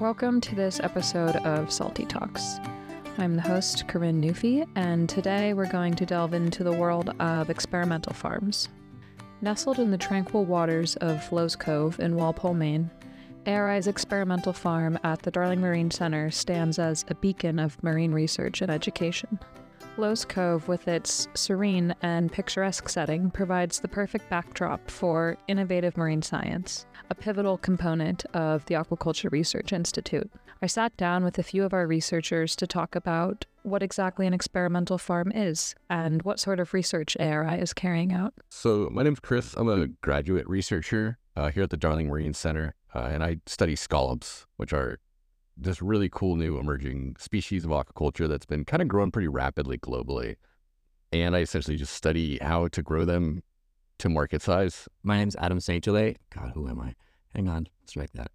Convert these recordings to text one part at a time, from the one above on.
Welcome to this episode of Salty Talks. I'm the host, Corinne Newfie, and today we're going to delve into the world of experimental farms. Nestled in the tranquil waters of Lowe's Cove in Walpole, Maine, ARI's experimental farm at the Darling Marine Center stands as a beacon of marine research and education. Lowe's Cove, with its serene and picturesque setting, provides the perfect backdrop for innovative marine science, a pivotal component of the Aquaculture Research Institute. I sat down with a few of our researchers to talk about what exactly an experimental farm is and what sort of research ARI is carrying out. So, my name's Chris. I'm a graduate researcher uh, here at the Darling Marine Center, uh, and I study scallops, which are this really cool new emerging species of aquaculture that's been kind of growing pretty rapidly globally. And I essentially just study how to grow them to market size. My name's Adam St. Gelais. God, who am I? Hang on, let's write that.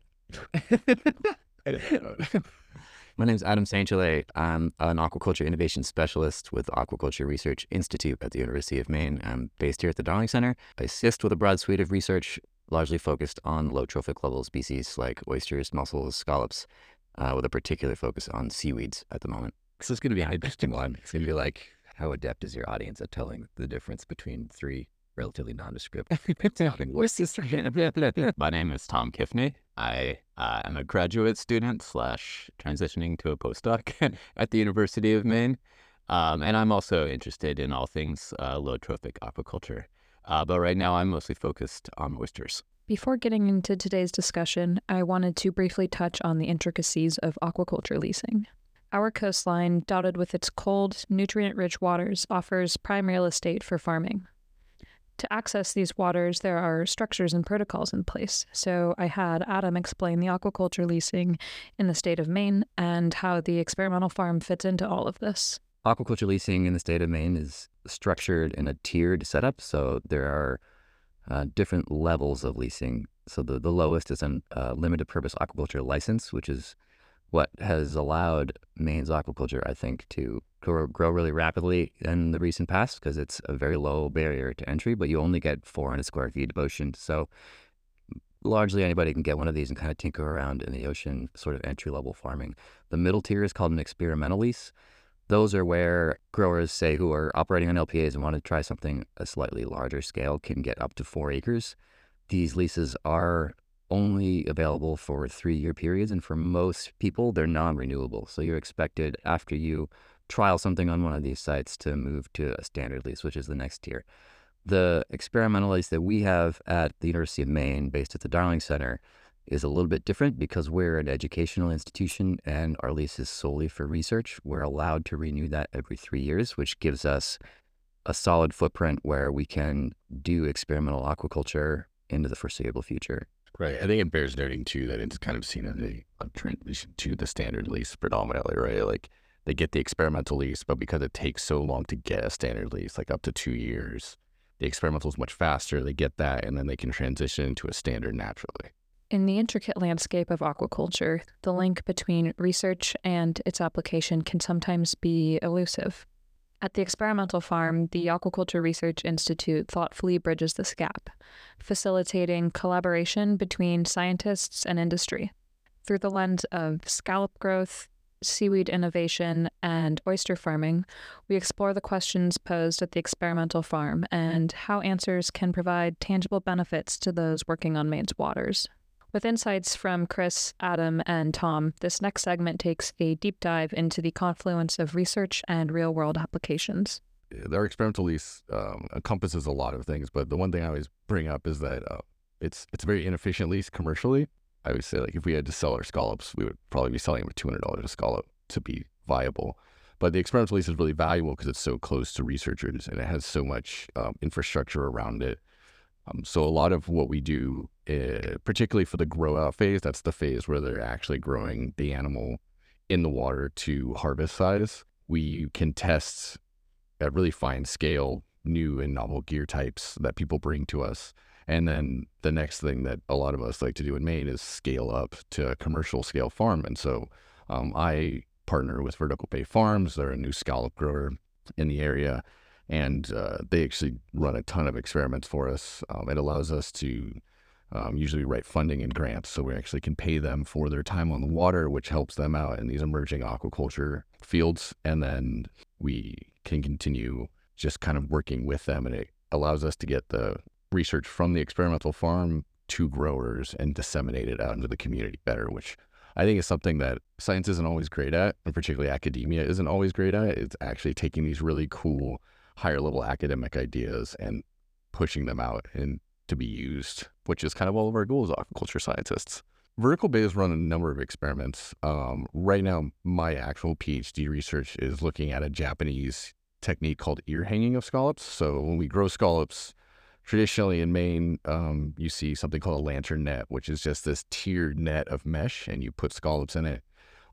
My name's Adam St. Gelais. I'm an aquaculture innovation specialist with Aquaculture Research Institute at the University of Maine. I'm based here at the Darling Center. I assist with a broad suite of research largely focused on low trophic level species like oysters, mussels, scallops, uh, with a particular focus on seaweeds at the moment. So it's going to be an interesting one. It's going to be like, how adept is your audience at telling the difference between three relatively nondescript? My name is Tom Kiffney. I uh, am a graduate student slash transitioning to a postdoc at the University of Maine. Um, and I'm also interested in all things uh, low trophic aquaculture. Uh, but right now, I'm mostly focused on oysters. Before getting into today's discussion, I wanted to briefly touch on the intricacies of aquaculture leasing. Our coastline, dotted with its cold, nutrient rich waters, offers prime real estate for farming. To access these waters, there are structures and protocols in place. So I had Adam explain the aquaculture leasing in the state of Maine and how the experimental farm fits into all of this. Aquaculture leasing in the state of Maine is structured in a tiered setup. So there are uh, different levels of leasing. So the, the lowest is a uh, limited purpose aquaculture license, which is what has allowed Maine's aquaculture, I think, to grow, grow really rapidly in the recent past because it's a very low barrier to entry, but you only get 400 square feet of ocean. So largely anybody can get one of these and kind of tinker around in the ocean, sort of entry level farming. The middle tier is called an experimental lease. Those are where growers, say, who are operating on LPAs and want to try something a slightly larger scale, can get up to four acres. These leases are only available for three year periods, and for most people, they're non renewable. So you're expected after you trial something on one of these sites to move to a standard lease, which is the next tier. The experimental lease that we have at the University of Maine, based at the Darling Center, is a little bit different because we're an educational institution and our lease is solely for research. We're allowed to renew that every three years, which gives us a solid footprint where we can do experimental aquaculture into the foreseeable future. Right. I think it bears noting too that it's kind of seen as a, transition to the standard lease predominantly, right? Like they get the experimental lease, but because it takes so long to get a standard lease, like up to two years, the experimental is much faster. They get that and then they can transition to a standard naturally. In the intricate landscape of aquaculture, the link between research and its application can sometimes be elusive. At the experimental farm, the Aquaculture Research Institute thoughtfully bridges this gap, facilitating collaboration between scientists and industry. Through the lens of scallop growth, seaweed innovation, and oyster farming, we explore the questions posed at the experimental farm and how answers can provide tangible benefits to those working on Maine's waters. With insights from Chris, Adam, and Tom, this next segment takes a deep dive into the confluence of research and real world applications. Our experimental lease um, encompasses a lot of things, but the one thing I always bring up is that uh, it's it's a very inefficient lease commercially. I would say like if we had to sell our scallops, we would probably be selling them at two hundred dollars a scallop to be viable. But the experimental lease is really valuable because it's so close to researchers and it has so much um, infrastructure around it um, so a lot of what we do, uh, particularly for the grow out phase, that's the phase where they're actually growing the animal in the water to harvest size. We can test at really fine scale new and novel gear types that people bring to us. And then the next thing that a lot of us like to do in Maine is scale up to a commercial scale farm. And so um, I partner with Vertical Bay Farms. They're a new scallop grower in the area and uh, they actually run a ton of experiments for us. Um, it allows us to um, usually write funding and grants. So we actually can pay them for their time on the water, which helps them out in these emerging aquaculture fields. And then we can continue just kind of working with them. And it allows us to get the research from the experimental farm to growers and disseminate it out into the community better, which I think is something that science isn't always great at, and particularly academia isn't always great at. It's actually taking these really cool higher level academic ideas and pushing them out and to be used, which is kind of all of our goals aquaculture scientists. Vertical Bay has run a number of experiments. Um, right now, my actual PhD research is looking at a Japanese technique called ear hanging of scallops. So when we grow scallops, traditionally in Maine, um, you see something called a lantern net, which is just this tiered net of mesh, and you put scallops in it.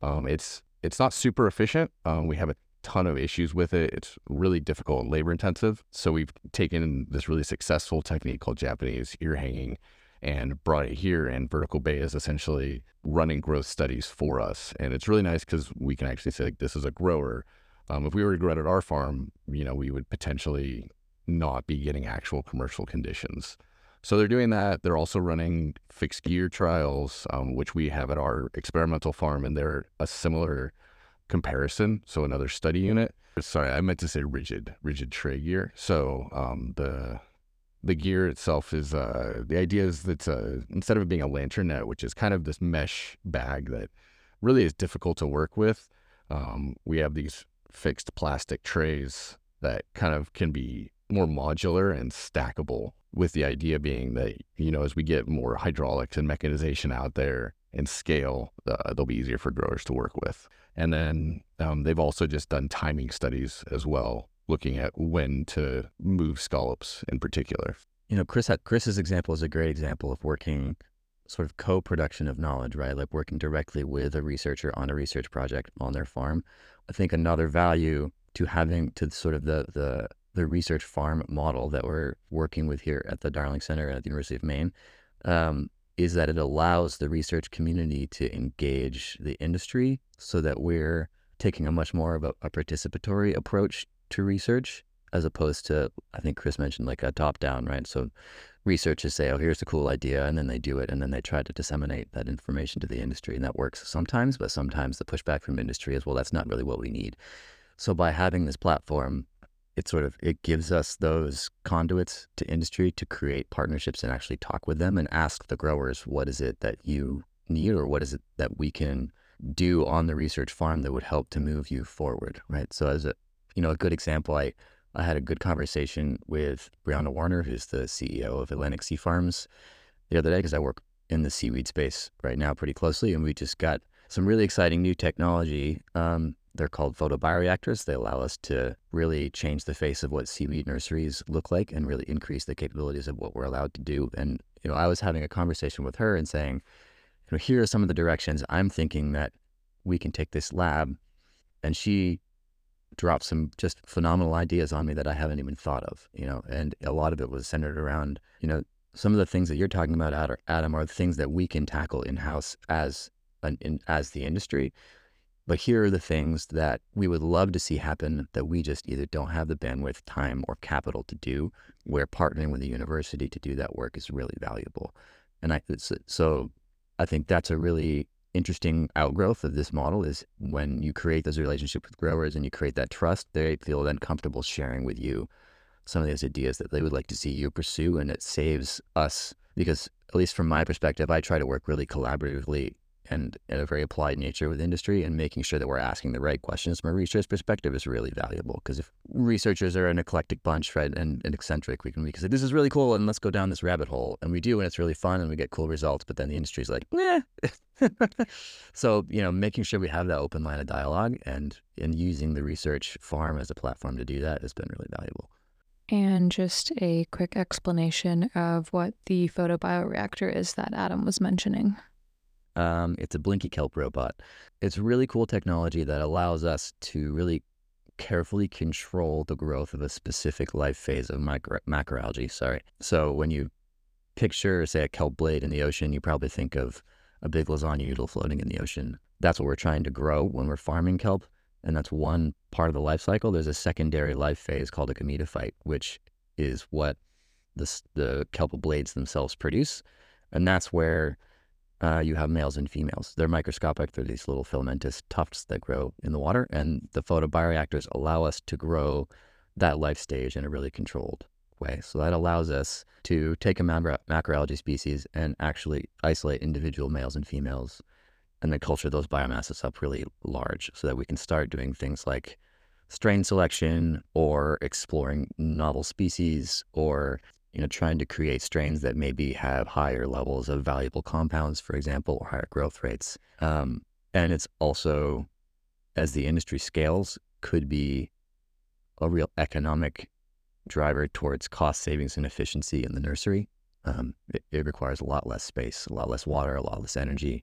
Um, it's it's not super efficient. Um, we have a ton of issues with it. It's really difficult and labor intensive. So we've taken this really successful technique called Japanese ear hanging and brought it here. And Vertical Bay is essentially running growth studies for us. And it's really nice because we can actually say, like, this is a grower. Um, if we were to grow it at our farm, you know, we would potentially not be getting actual commercial conditions. So they're doing that. They're also running fixed gear trials, um, which we have at our experimental farm, and they're a similar comparison. So another study unit. Sorry, I meant to say rigid, rigid tray gear. So um, the the gear itself is uh, the idea is that uh, instead of it being a lantern net, which is kind of this mesh bag that really is difficult to work with, um, we have these fixed plastic trays that kind of can be more modular and stackable. With the idea being that you know as we get more hydraulics and mechanization out there and scale, uh, they'll be easier for growers to work with. And then um, they've also just done timing studies as well, looking at when to move scallops in particular. You know, Chris Chris's example is a great example of working sort of co-production of knowledge, right? Like working directly with a researcher on a research project on their farm. I think another value to having to sort of the the the research farm model that we're working with here at the Darling Center at the University of Maine um, is that it allows the research community to engage the industry so that we're taking a much more of a, a participatory approach to research as opposed to I think Chris mentioned like a top down, right? So researchers say, "Oh, here's a cool idea," and then they do it, and then they try to disseminate that information to the industry, and that works sometimes. But sometimes the pushback from industry is, "Well, that's not really what we need." So by having this platform, it sort of it gives us those conduits to industry to create partnerships and actually talk with them and ask the growers what is it that you need or what is it that we can do on the research farm that would help to move you forward right? So as a you know a good example i i had a good conversation with briana warner who's the ceo of atlantic sea farms the other day because i work in the seaweed space right now pretty closely and we just got some really exciting new technology um, they're called photobioreactors. They allow us to really change the face of what seaweed nurseries look like and really increase the capabilities of what we're allowed to do. And you know, I was having a conversation with her and saying, you know, here are some of the directions I'm thinking that we can take this lab. And she dropped some just phenomenal ideas on me that I haven't even thought of, you know, and a lot of it was centered around, you know, some of the things that you're talking about, Adam, are things that we can tackle in house as an in, as the industry. But here are the things that we would love to see happen that we just either don't have the bandwidth, time, or capital to do, where partnering with the university to do that work is really valuable. And I, so I think that's a really interesting outgrowth of this model is when you create those relationships with growers and you create that trust, they feel then comfortable sharing with you some of those ideas that they would like to see you pursue. And it saves us because, at least from my perspective, I try to work really collaboratively and a very applied nature with industry and making sure that we're asking the right questions from a research perspective is really valuable. Because if researchers are an eclectic bunch right and, and eccentric we can can say this is really cool and let's go down this rabbit hole. And we do and it's really fun and we get cool results but then the industry's like yeah so you know making sure we have that open line of dialogue and and using the research farm as a platform to do that has been really valuable. And just a quick explanation of what the photobioreactor is that Adam was mentioning. Um, it's a blinky kelp robot. It's really cool technology that allows us to really carefully control the growth of a specific life phase of micro- macroalgae. Sorry. So when you picture, say, a kelp blade in the ocean, you probably think of a big lasagna noodle floating in the ocean. That's what we're trying to grow when we're farming kelp. And that's one part of the life cycle. There's a secondary life phase called a gametophyte, which is what the, the kelp blades themselves produce. And that's where uh, you have males and females. They're microscopic. They're these little filamentous tufts that grow in the water. And the photobioreactors allow us to grow that life stage in a really controlled way. So that allows us to take a macro- macroalgae species and actually isolate individual males and females and then culture those biomasses up really large so that we can start doing things like strain selection or exploring novel species or you know trying to create strains that maybe have higher levels of valuable compounds for example or higher growth rates. Um, and it's also as the industry scales could be a real economic driver towards cost savings and efficiency in the nursery. Um, it, it requires a lot less space a lot less water a lot less energy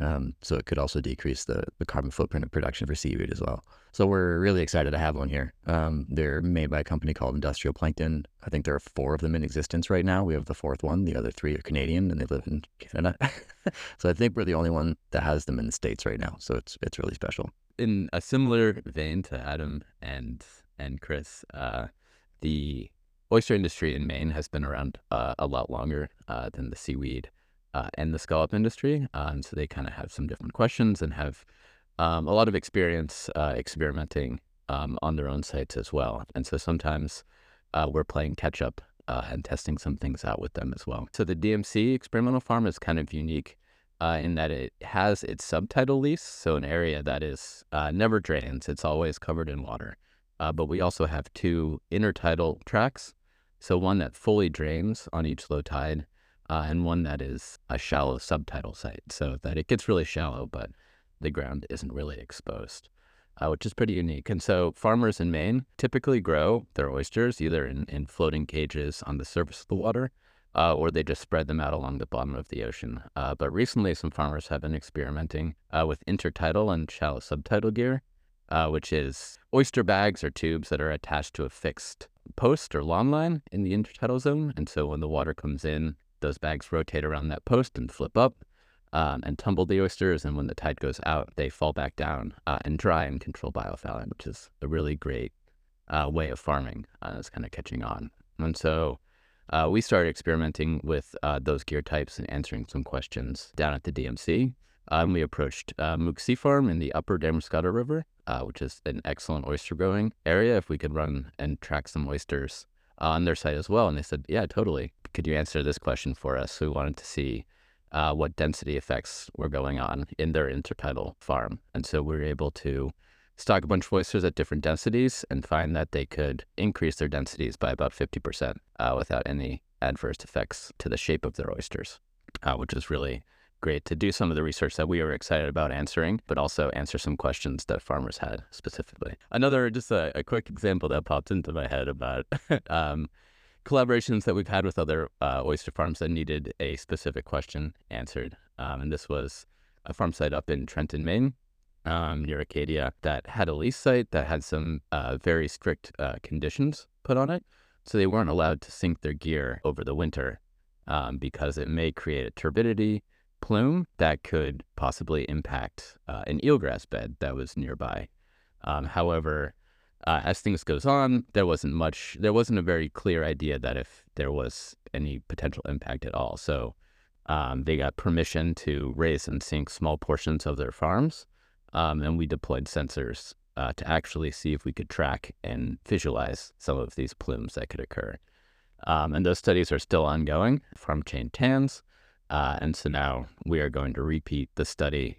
um, so it could also decrease the, the carbon footprint of production for seaweed as well. So we're really excited to have one here. Um, they're made by a company called Industrial Plankton. I think there are four of them in existence right now. We have the fourth one. The other three are Canadian and they live in Canada. so I think we're the only one that has them in the States right now. So it's it's really special. In a similar vein to Adam and and Chris, uh, the oyster industry in Maine has been around uh, a lot longer uh, than the seaweed uh, and the scallop industry. Um, so they kind of have some different questions and have um, a lot of experience uh, experimenting um, on their own sites as well. And so sometimes uh, we're playing catch up uh, and testing some things out with them as well. So the DMC experimental farm is kind of unique uh, in that it has its subtidal lease, so an area that is never drains, it's always covered in water. but we also have two intertidal tracks. So one that fully drains on each low tide uh, and one that is a shallow subtidal site, so that it gets really shallow, but the ground isn't really exposed, uh, which is pretty unique. And so farmers in Maine typically grow their oysters either in, in floating cages on the surface of the water, uh, or they just spread them out along the bottom of the ocean. Uh, but recently, some farmers have been experimenting uh, with intertidal and shallow subtidal gear, uh, which is oyster bags or tubes that are attached to a fixed post or long line in the intertidal zone. And so when the water comes in, those bags rotate around that post and flip up um, and tumble the oysters. And when the tide goes out, they fall back down uh, and dry and control biofouling, which is a really great uh, way of farming. Uh, it's kind of catching on. And so uh, we started experimenting with uh, those gear types and answering some questions down at the DMC. Um, we approached uh, Mook Sea Farm in the upper Damariscotta River, uh, which is an excellent oyster growing area. If we could run and track some oysters on their site as well. And they said, yeah, totally. Could you answer this question for us? We wanted to see uh, what density effects were going on in their intertidal farm. And so we were able to stock a bunch of oysters at different densities and find that they could increase their densities by about 50% uh, without any adverse effects to the shape of their oysters, uh, which is really great to do some of the research that we were excited about answering, but also answer some questions that farmers had specifically. Another, just a, a quick example that popped into my head about um, collaborations that we've had with other uh, oyster farms that needed a specific question answered. Um, and this was a farm site up in Trenton, Maine, um, near Acadia, that had a lease site that had some uh, very strict uh, conditions put on it. So they weren't allowed to sink their gear over the winter um, because it may create a turbidity plume that could possibly impact uh, an eelgrass bed that was nearby. Um, however, uh, as things goes on, there wasn't much. There wasn't a very clear idea that if there was any potential impact at all. So um, they got permission to raise and sink small portions of their farms, um, and we deployed sensors uh, to actually see if we could track and visualize some of these plumes that could occur. Um, and those studies are still ongoing. Farm chain TANS uh, and so now we are going to repeat the study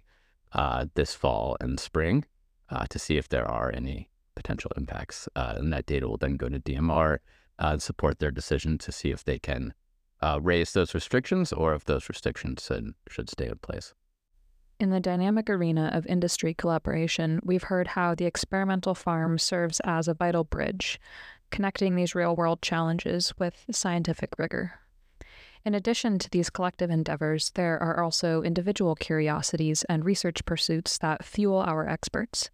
uh, this fall and spring uh, to see if there are any potential impacts. Uh, and that data will then go to DMR uh, and support their decision to see if they can uh, raise those restrictions or if those restrictions should, should stay in place. In the dynamic arena of industry collaboration, we've heard how the experimental farm serves as a vital bridge, connecting these real world challenges with scientific rigor. In addition to these collective endeavors, there are also individual curiosities and research pursuits that fuel our experts.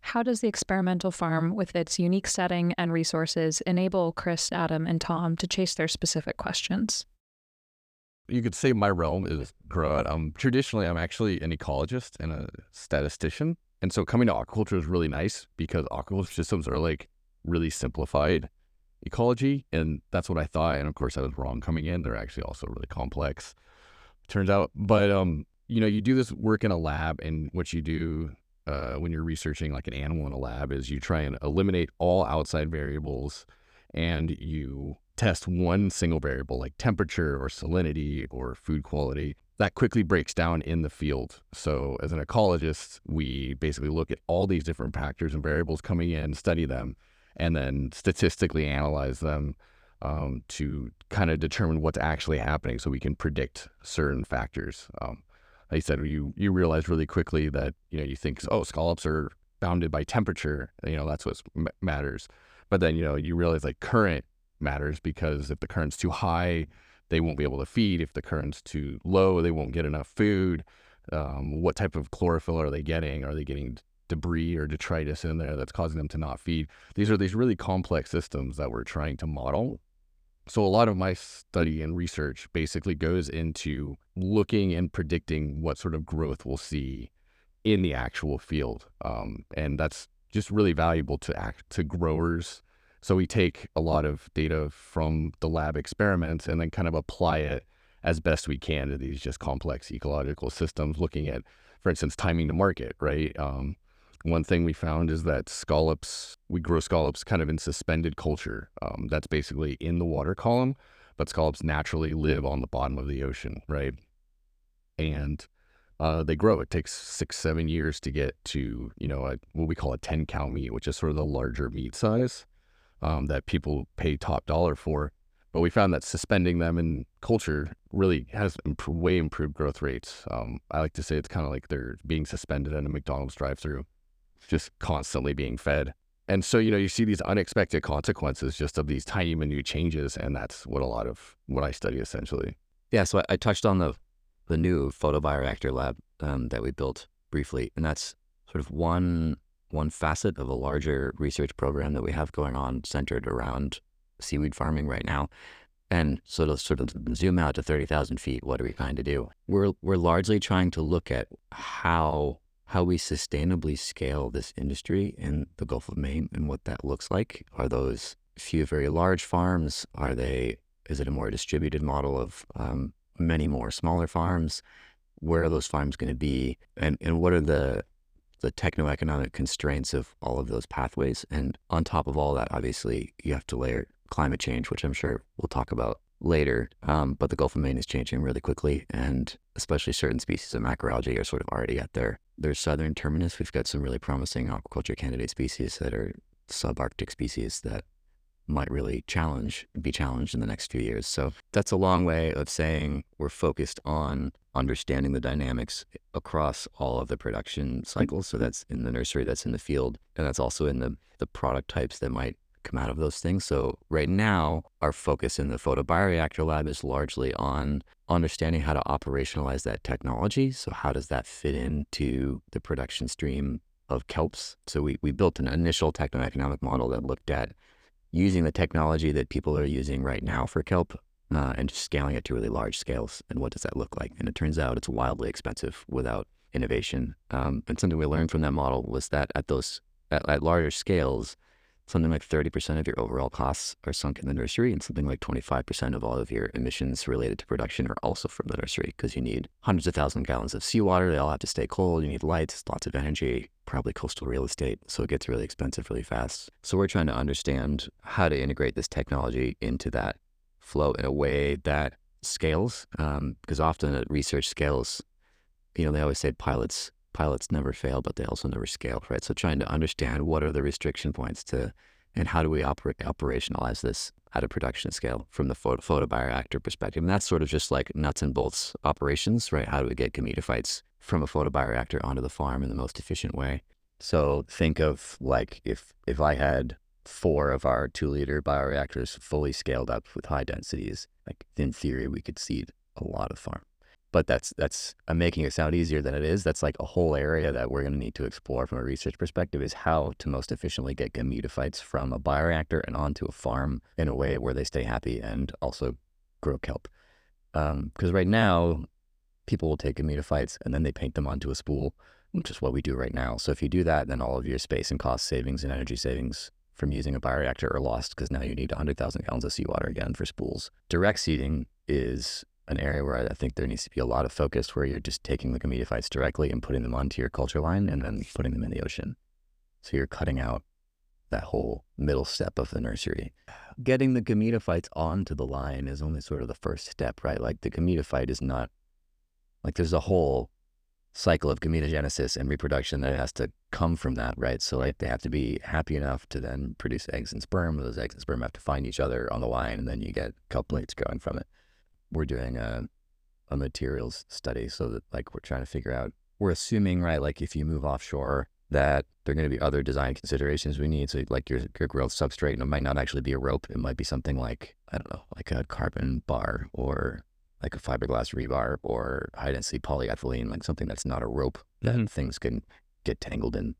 How does the experimental farm, with its unique setting and resources, enable Chris, Adam, and Tom to chase their specific questions? You could say my realm is broad. Um, traditionally, I'm actually an ecologist and a statistician. And so coming to aquaculture is really nice because aquaculture systems are like really simplified ecology, and that's what I thought. And of course, I was wrong coming in. They're actually also really complex. Turns out, but um, you know, you do this work in a lab, and what you do uh, when you're researching like an animal in a lab is you try and eliminate all outside variables, and you test one single variable like temperature or salinity or food quality, that quickly breaks down in the field. So, as an ecologist, we basically look at all these different factors and variables coming in, study them, and then statistically analyze them um, to kind of determine what's actually happening so we can predict certain factors. Um, like you said, you, you realize really quickly that, you know, you think, oh, scallops are bounded by temperature, you know, that's what matters. But then, you know, you realize like current matters because if the current's too high, they won't be able to feed. If the current's too low, they won't get enough food. Um, what type of chlorophyll are they getting? Are they getting debris or detritus in there that's causing them to not feed? These are these really complex systems that we're trying to model. So a lot of my study and research basically goes into looking and predicting what sort of growth we'll see in the actual field, um, and that's just really valuable to act to growers so we take a lot of data from the lab experiments and then kind of apply it as best we can to these just complex ecological systems, looking at, for instance, timing to market, right? Um, one thing we found is that scallops, we grow scallops kind of in suspended culture. Um, that's basically in the water column, but scallops naturally live on the bottom of the ocean, right? And uh, they grow. It takes six, seven years to get to, you know, a, what we call a 10 count meat, which is sort of the larger meat size um, that people pay top dollar for. But we found that suspending them in culture really has imp- way improved growth rates. Um, I like to say it's kind of like they're being suspended in a McDonald's drive-through, just constantly being fed. And so, you know, you see these unexpected consequences just of these tiny, minute changes, and that's what a lot of what I study essentially. Yeah. So I, I touched on the the new photobioreactor lab um, that we built briefly, and that's sort of one one facet of a larger research program that we have going on centered around seaweed farming right now. And so to sort of zoom out to 30,000 feet, what are we trying to do? We're, we're largely trying to look at how, how we sustainably scale this industry in the Gulf of Maine and what that looks like. Are those few very large farms? Are they, is it a more distributed model of um, many more smaller farms? Where are those farms going to be? And, and what are the the techno-economic constraints of all of those pathways. And on top of all that, obviously, you have to layer climate change, which I'm sure we'll talk about later. Um, but the Gulf of Maine is changing really quickly, and especially certain species of macroalgae are sort of already at their their southern terminus. We've got some really promising aquaculture candidate species that are subarctic species that might really challenge be challenged in the next few years. So that's a long way of saying we're focused on understanding the dynamics across all of the production mm. cycles. So that's in the nursery, that's in the field, and that's also in the the product types that might come out of those things. So right now, our focus in the photobioreactor lab is largely on understanding how to operationalize that technology. So how does that fit into the production stream of kelps? So we, we built an initial techno-economic model that looked at using the technology that people are using right now for kelp uh, and just scaling it to really large scales. And what does that look like? And it turns out it's wildly expensive without innovation. Um, and something we learned from that model was that at those at, at larger scales, something like 30% of your overall costs are sunk in the nursery and something like 25% of all of your emissions related to production are also from the nursery because you need hundreds of thousands of gallons of seawater. They all have to stay cold. You need lights, lots of energy, probably coastal real estate. So it gets really expensive really fast. So we're trying to understand how to integrate this technology into that flow in a way that scales um, because often at research scales, you know, they always say pilots pilots never fail, but they also never scale, right? So trying to understand what are the restriction points to, and how do we operate operationalize this at a production scale from the photo, photobioreactor perspective. And that's sort of just like nuts and bolts operations, right? How do we get gametophytes from a photo photobioreactor onto the farm in the most efficient way? So think of like if if I had four of our two liter bioreactors fully scaled up with high densities, like in theory, we could seed a lot of farm but that's that's I'm making it sound easier than it is. That's like a whole area that we're going to need to explore from a research perspective is how to most efficiently get gametophytes from a bioreactor and onto a farm in a way where they stay happy and also grow kelp. Because um, right now, people will take gametophytes and then they paint them onto a spool, which is what we do right now. So if you do that, then all of your space and cost savings and energy savings from using a bioreactor are lost because now you need 100,000 gallons of seawater again for spools. Direct seeding is an area where I think there needs to be a lot of focus where you're just taking the gametophytes directly and putting them onto your culture line and then putting them in the ocean. So you're cutting out that whole middle step of the nursery. Getting the gametophytes onto the line is only sort of the first step, right? Like the gametophyte is not like there's a whole cycle of gametogenesis and reproduction that has to come from that, right? So like they have to be happy enough to then produce eggs and sperm. Those eggs and sperm have to find each other on the line, and then you get couplets growing from it. We're doing a a materials study, so that like we're trying to figure out. We're assuming, right, like if you move offshore, that there are going to be other design considerations we need. So like your your growth substrate, and it might not actually be a rope. It might be something like I don't know, like a carbon bar or like a fiberglass rebar or high density polyethylene, like something that's not a rope that Mhm. things can get tangled in.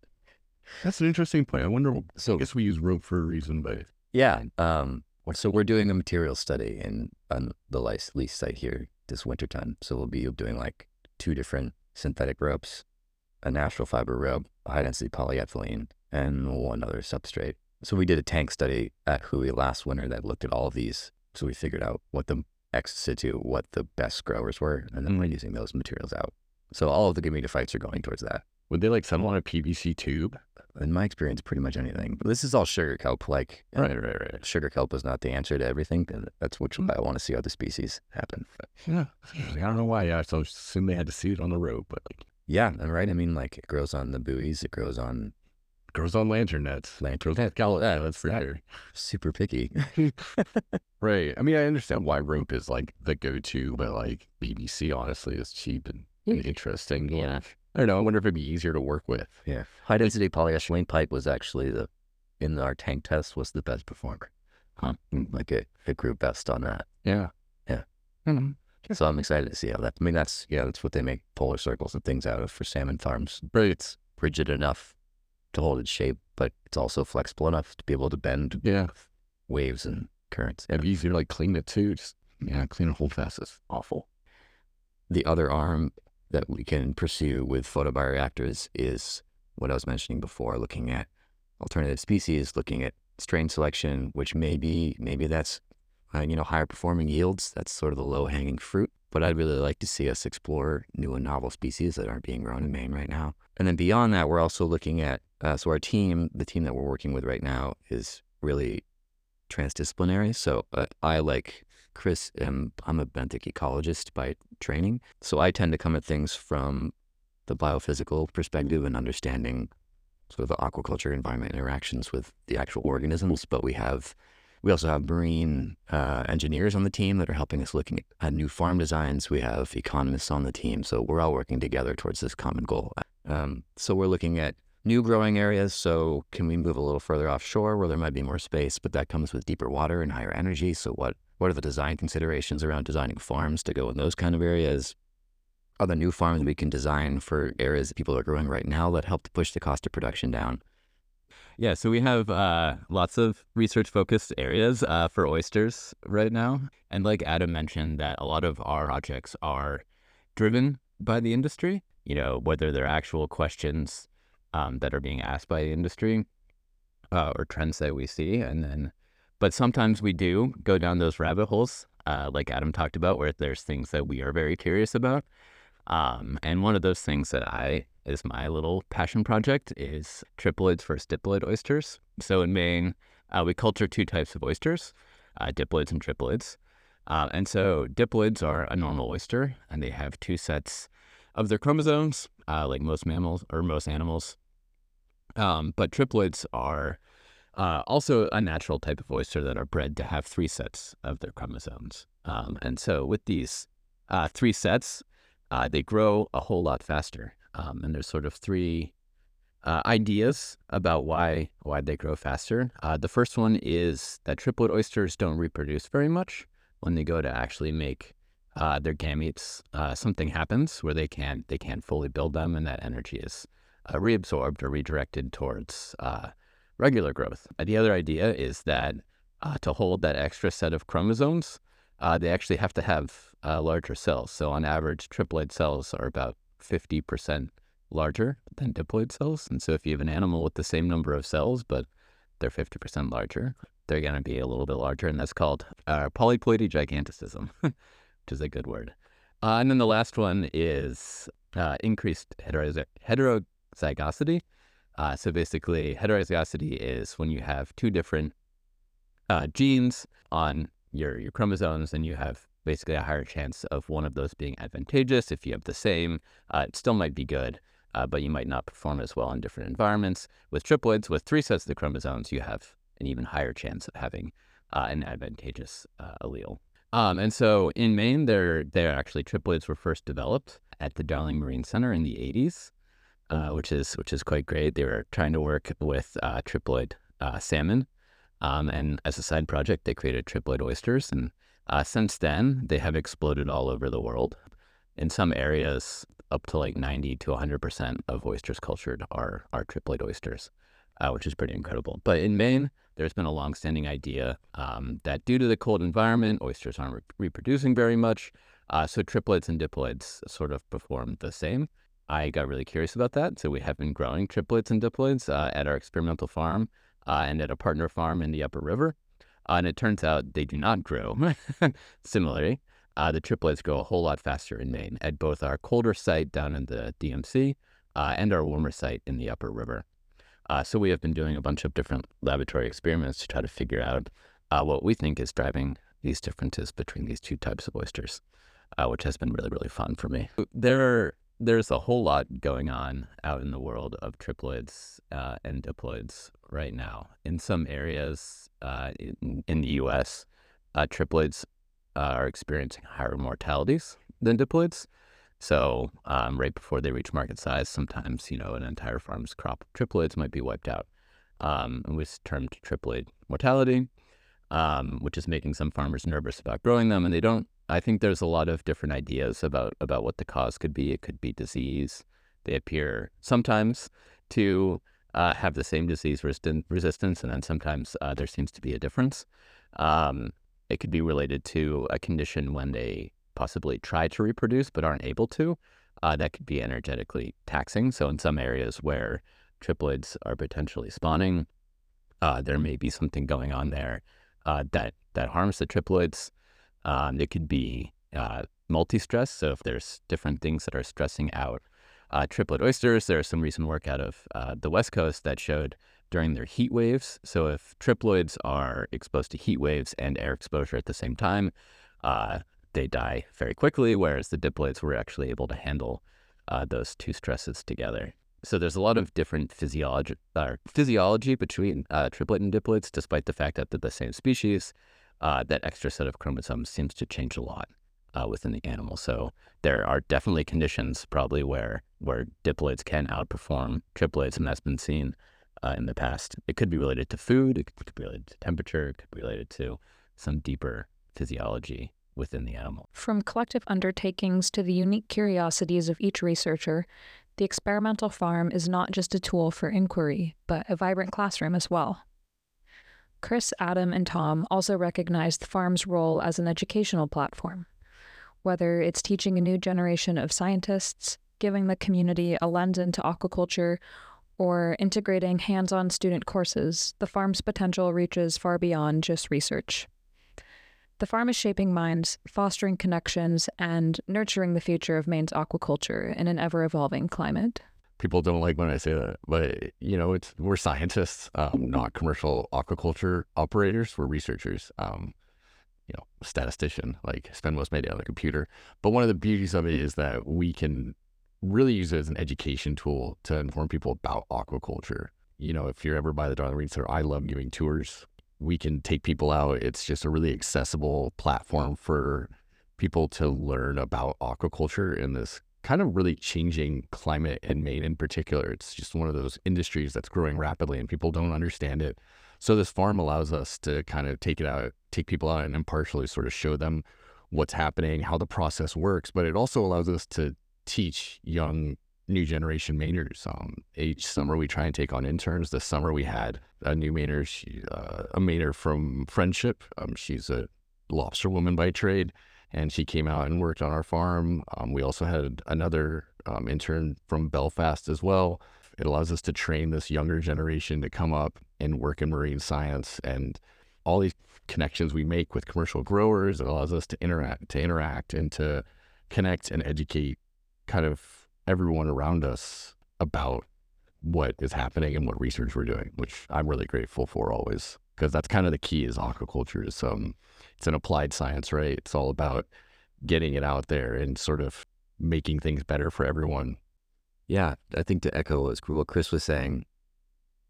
That's an interesting point. I wonder. So I guess we use rope for a reason, but yeah, um, so we're doing a material study in on the lease, lease site here this wintertime. So we'll be doing like two different synthetic ropes, a natural fiber rope, a high density polyethylene, and one other substrate. So we did a tank study at Hui last winter that looked at all of these. So we figured out what the ex situ, what the best growers were, and then we're mm. using those materials out. So all of the gametophytes are going towards that. Would they like settle on a PVC tube? In my experience, pretty much anything. But this is all sugar kelp. Like Right, right, right. sugar kelp is not the answer to everything. and That's which hmm. I want to see other species happen. Yeah. I don't know why. Yeah, so I assume they had to see it on the rope, but like, Yeah, and right. I mean, like it grows on the buoys. It grows on it grows on lantern nets. lantern. Grows on. Yeah, Yeah, that's that's for that. sure. Super picky. Right. I mean, I understand why rope is like the go-to, but like PVC honestly is cheap and, hmm. and interesting. Yeah. I don't know. I wonder if it'd be easier to work with. yeah, high density polyethylene pipe was actually the in our tank test was the best performer. Huh. Mm, Like it, it grew best on that. Yeah. Yeah. Don't. So I'm excited to see how that. I mean, that's yeah, that's what they make polar circles and things out of for salmon farms. Right. It's rigid enough to hold its shape, but it's also flexible enough to be able to bend Yeah. waves and currents. It'd be easier to like clean it too. Just yeah, clean it hold fast is awful. The other arm that we can pursue with photobioreactors is what I was mentioning before, looking at alternative species, looking at strain selection, which maybe maybe that's uh, you know higher performing yields. That's sort of the low hanging fruit. But I'd really like to see us explore new and novel species that aren't being grown in Maine right now. And then beyond that, we're also looking at uh, so our team, the team that we're working with right now, is really transdisciplinary. So uh, I like Chris, am I'm a benthic ecologist by training, so I tend to come at things from the biophysical perspective and understanding sort of the aquaculture environment interactions with the actual organisms. But we have we also have marine uh, engineers on the team that are helping us looking at new farm designs. We have economists on the team, so we're all working together towards this common goal. Um, so we're looking at new growing areas. So can we move a little further offshore where there might be more space, but that comes with deeper water and higher energy? So what what are the design considerations around designing farms to go in those kind of areas? Are there new farms we can design for areas that people are growing right now that help to push the cost of production down? Yeah, so we have uh, lots of research focused areas uh, for oysters right now. And like Adam mentioned, that a lot of our projects are driven by the industry, you know, whether they're actual questions um, that are being asked by the industry uh, or trends that we see. And then, but sometimes we do go down those rabbit holes, uh, like Adam talked about, where there's things that we are very curious about. Um, and one of those things that I is my little passion project is triploids versus diploid oysters. So in Maine, uh, we culture two types of oysters, uh, diploids and triploids. Uh, and so diploids are a normal oyster, and they have two sets of their chromosomes, uh, like most mammals or most animals. Um, but triploids are uh, also a natural type of oyster that are bred to have three sets of their chromosomes. Um, and so with these uh, three sets, uh, they grow a whole lot faster. Um, and there's sort of three uh, ideas about why why they grow faster. Uh, the first one is that triploid oysters don't reproduce very much when they go to actually make uh, their gametes. Something happens where they can't they can't fully build them, and that energy is reabsorbed or redirected towards regular growth. Uh, the other idea is that uh, to hold that extra set of chromosomes, uh, they actually have to have uh, larger cells. So on average, triploid cells are about 50% larger than diploid cells. And so if you have an animal with the same number of cells, but they're 50% larger. They're going to be a little bit larger, and that's called uh, polyploidy giganticism, which is a good word. Uh, and then the last one is increased heterozy- heterozygosity. Uh, so basically, heterozygosity is when you have two different uh, genes on your, your chromosomes and you have basically a higher chance of one of those being advantageous. If you have the same, uh, it still might be good, uh, but you might not perform as well in different environments. With triploids, with three sets of the chromosomes, you have an even higher chance of having uh, an advantageous uh, allele. Um, and so in Maine, they're, they're actually triploids were first developed at the Darling Marine Center in the 80s, uh, which is which is quite great. They were trying to work with uh, triploid uh, salmon, um, and as a side project, they created triploid oysters. And uh, since then, they have exploded all over the world. In some areas, up to like 90 to 100 percent of oysters cultured are are triploid oysters, uh, which is pretty incredible. But in Maine, there's been a longstanding idea um, that due to the cold environment, oysters aren't re- reproducing very much. So triploids and diploids sort of perform the same. I got really curious about that. So we have been growing triploids and diploids uh, at our experimental farm uh, and at a partner farm in the Upper River. Uh, and it turns out they do not grow. Similarly, uh, the triploids grow a whole lot faster in Maine at both our colder site down in the DMC uh, and our warmer site in the Upper River. Uh, so we have been doing a bunch of different laboratory experiments to try to figure out what we think is driving these differences between these two types of oysters, which has been really, really fun for me. There are, there's a whole lot going on out in the world of triploids uh, and diploids right now. In some areas uh, in, in, the U.S., uh, triploids are experiencing higher mortalities than diploids. So um, right before they reach market size, sometimes you know an entire farm's crop of triploids might be wiped out, um, and was termed triploid mortality, um, which is making some farmers nervous about growing them. And they don't. I think there's a lot of different ideas about about what the cause could be. It could be disease. They appear sometimes to uh, have the same disease resistant, resistance, and then sometimes uh, there seems to be a difference. Um, it could be related to a condition when they possibly try to reproduce but aren't able to, uh, that could be energetically taxing. So in some areas where triploids are potentially spawning, uh, there may be something going on there uh, that that harms the triploids. Um, it could be uh, multi-stress. So if there's different things that are stressing out uh, triploid oysters, there's some recent work out of uh, the West Coast that showed during their heat waves. So if triploids are exposed to heat waves and air exposure at the same time, uh, they die very quickly, whereas the diploids were actually able to handle uh, those two stresses together. So there's a lot of different physiology uh, physiology between triploid and diploids, despite the fact that they're the same species. Uh, that extra set of chromosomes seems to change a lot uh, within the animal. So there are definitely conditions probably where where diploids can outperform triploids, and that's been seen uh, in the past. It could be related to food, it could be related to temperature, it could be related to some deeper physiology within the animal. From collective undertakings to the unique curiosities of each researcher, the experimental farm is not just a tool for inquiry, but a vibrant classroom as well. Chris, Adam, and Tom also recognize the farm's role as an educational platform. Whether it's teaching a new generation of scientists, giving the community a lens into aquaculture, or integrating hands on student courses, the farm's potential reaches far beyond just research. The farm is shaping minds, fostering connections, and nurturing the future of Maine's aquaculture in an ever evolving climate. People don't like when I say that, but you know, it's we're scientists, um, not commercial aquaculture operators. We're researchers. Um, you know, statistician, like spend most of my day on the computer. But one of the beauties of it is that we can really use it as an education tool to inform people about aquaculture. You know, if you're ever by the Darling Marine Center, I love giving tours we can take people out. It's just a really accessible platform for people to learn about aquaculture in this kind of really changing climate in Maine in particular. It's just one of those industries that's growing rapidly and people don't understand it. So this farm allows us to kind of take it out, take people out and impartially sort of show them what's happening, how the process works, but it also allows us to teach young new generation Mainers. Um, each summer we try and take on interns. This summer we had a new Mainer, she, uh, a Mainer from Friendship. Um, she's a lobster woman by trade, and she came out and worked on our farm. Um, we also had another um, intern from Belfast as well. It allows us to train this younger generation to come up and work in marine science and all these connections we make with commercial growers. It allows us to interact, to interact and to connect and educate kind of everyone around us about what is happening and what research we're doing, which I'm really grateful for always because that's kind of the key is aquaculture is um it's an applied science, right? It's all about getting it out there and sort of making things better for everyone. Yeah, I think to echo what Chris was saying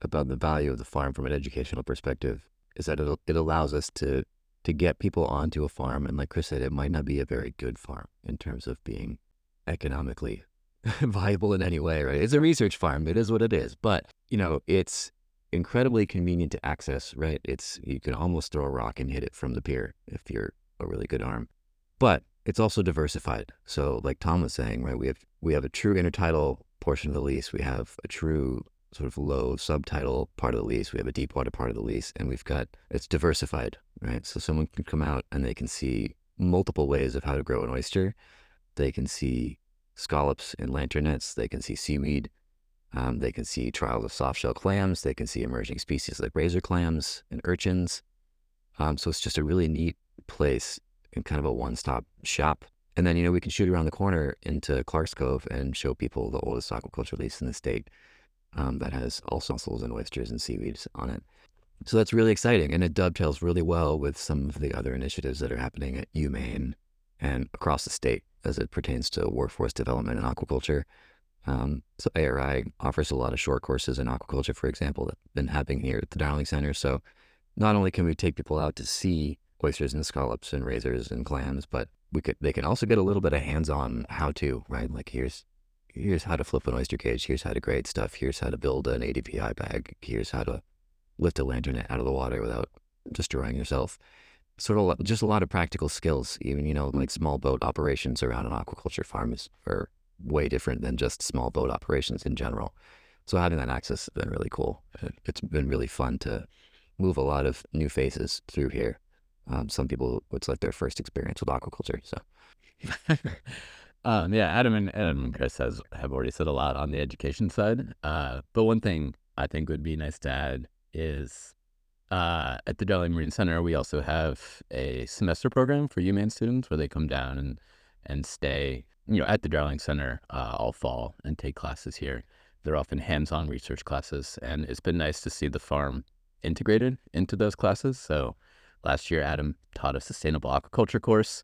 about the value of the farm from an educational perspective is that it, it allows us to to get people onto a farm. And like Chris said, it might not be a very good farm in terms of being economically viable in any way, right? It's a research farm. It is what it is. But, you know, it's incredibly convenient to access, right? It's you can almost throw a rock and hit it from the pier if you're a really good arm. But it's also diversified. So like Tom was saying, right, we have we have a true intertidal portion of the lease. We have a true sort of low subtidal part of the lease. We have a deep water part of the lease, and we've got it's diversified, right? So someone can come out and they can see multiple ways of how to grow an oyster. They can see scallops and lantern nets. They can see seaweed. Um, they can see trials of softshell clams. They can see emerging species like razor clams and urchins. Um, so it's just a really neat place and kind of a one-stop shop. And then, you know, we can shoot around the corner into Clark's Cove and show people the oldest aquaculture lease in the state um, that has also mussels and oysters and seaweeds on it. So that's really exciting. And it dovetails really well with some of the other initiatives that are happening at UMaine and across the state as it pertains to workforce development and aquaculture. Um, so ARI offers a lot of short courses in aquaculture, for example, that have been happening here at the Darling Center. So not only can we take people out to see oysters and scallops and razors and clams, but we could they can also get a little bit of hands-on how to, right? Like here's here's how to flip an oyster cage, here's how to grade stuff, here's how to build an ADPI bag, here's how to lift a lantern out of the water without destroying yourself. Sort of just a lot of practical skills, even, you know, like small boat operations around an aquaculture farm is are way different than just small boat operations in general. So having that access has been really cool. It's been really fun to move a lot of new faces through here. Um, some people, it's like their first experience with aquaculture. So, um, yeah, Adam and Adam and Chris has have already said a lot on the education side. Uh, but one thing I think would be nice to add is uh, at the Darling Marine Center, we also have a semester program for UMaine students where they come down and and stay, you know, at the Darling Center uh, all fall and take classes here. They're often hands-on research classes, and it's been nice to see the farm integrated into those classes. So last year, Adam taught a sustainable aquaculture course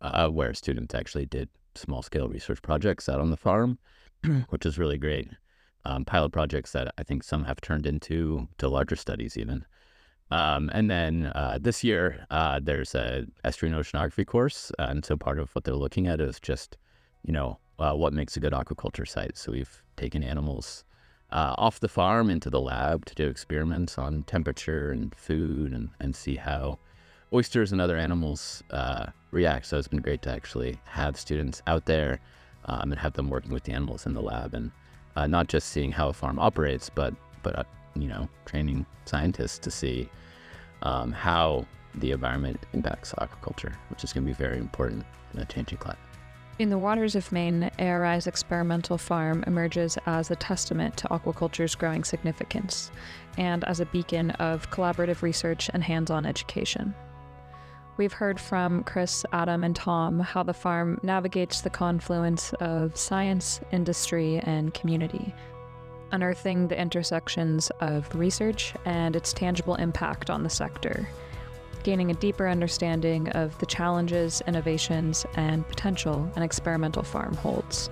uh, where students actually did small scale research projects out on the farm, which is really great. Um, pilot projects that I think some have turned into to larger studies even. Um, and then uh, this year, uh, there's a estuarine oceanography course, and so part of what they're looking at is just, you know, uh, what makes a good aquaculture site. So we've taken animals uh, off the farm into the lab to do experiments on temperature and food and, and see how oysters and other animals uh, react. So it's been great to actually have students out there um, and have them working with the animals in the lab and uh, not just seeing how a farm operates, but but uh, you know training scientists to see um, how the environment impacts aquaculture, which is going to be very important in a changing climate. In the waters of Maine, ARI's experimental farm emerges as a testament to aquaculture's growing significance and as a beacon of collaborative research and hands on education. We've heard from Chris, Adam, and Tom how the farm navigates the confluence of science, industry, and community, unearthing the intersections of research and its tangible impact on the sector, gaining a deeper understanding of the challenges, innovations, and potential an experimental farm holds.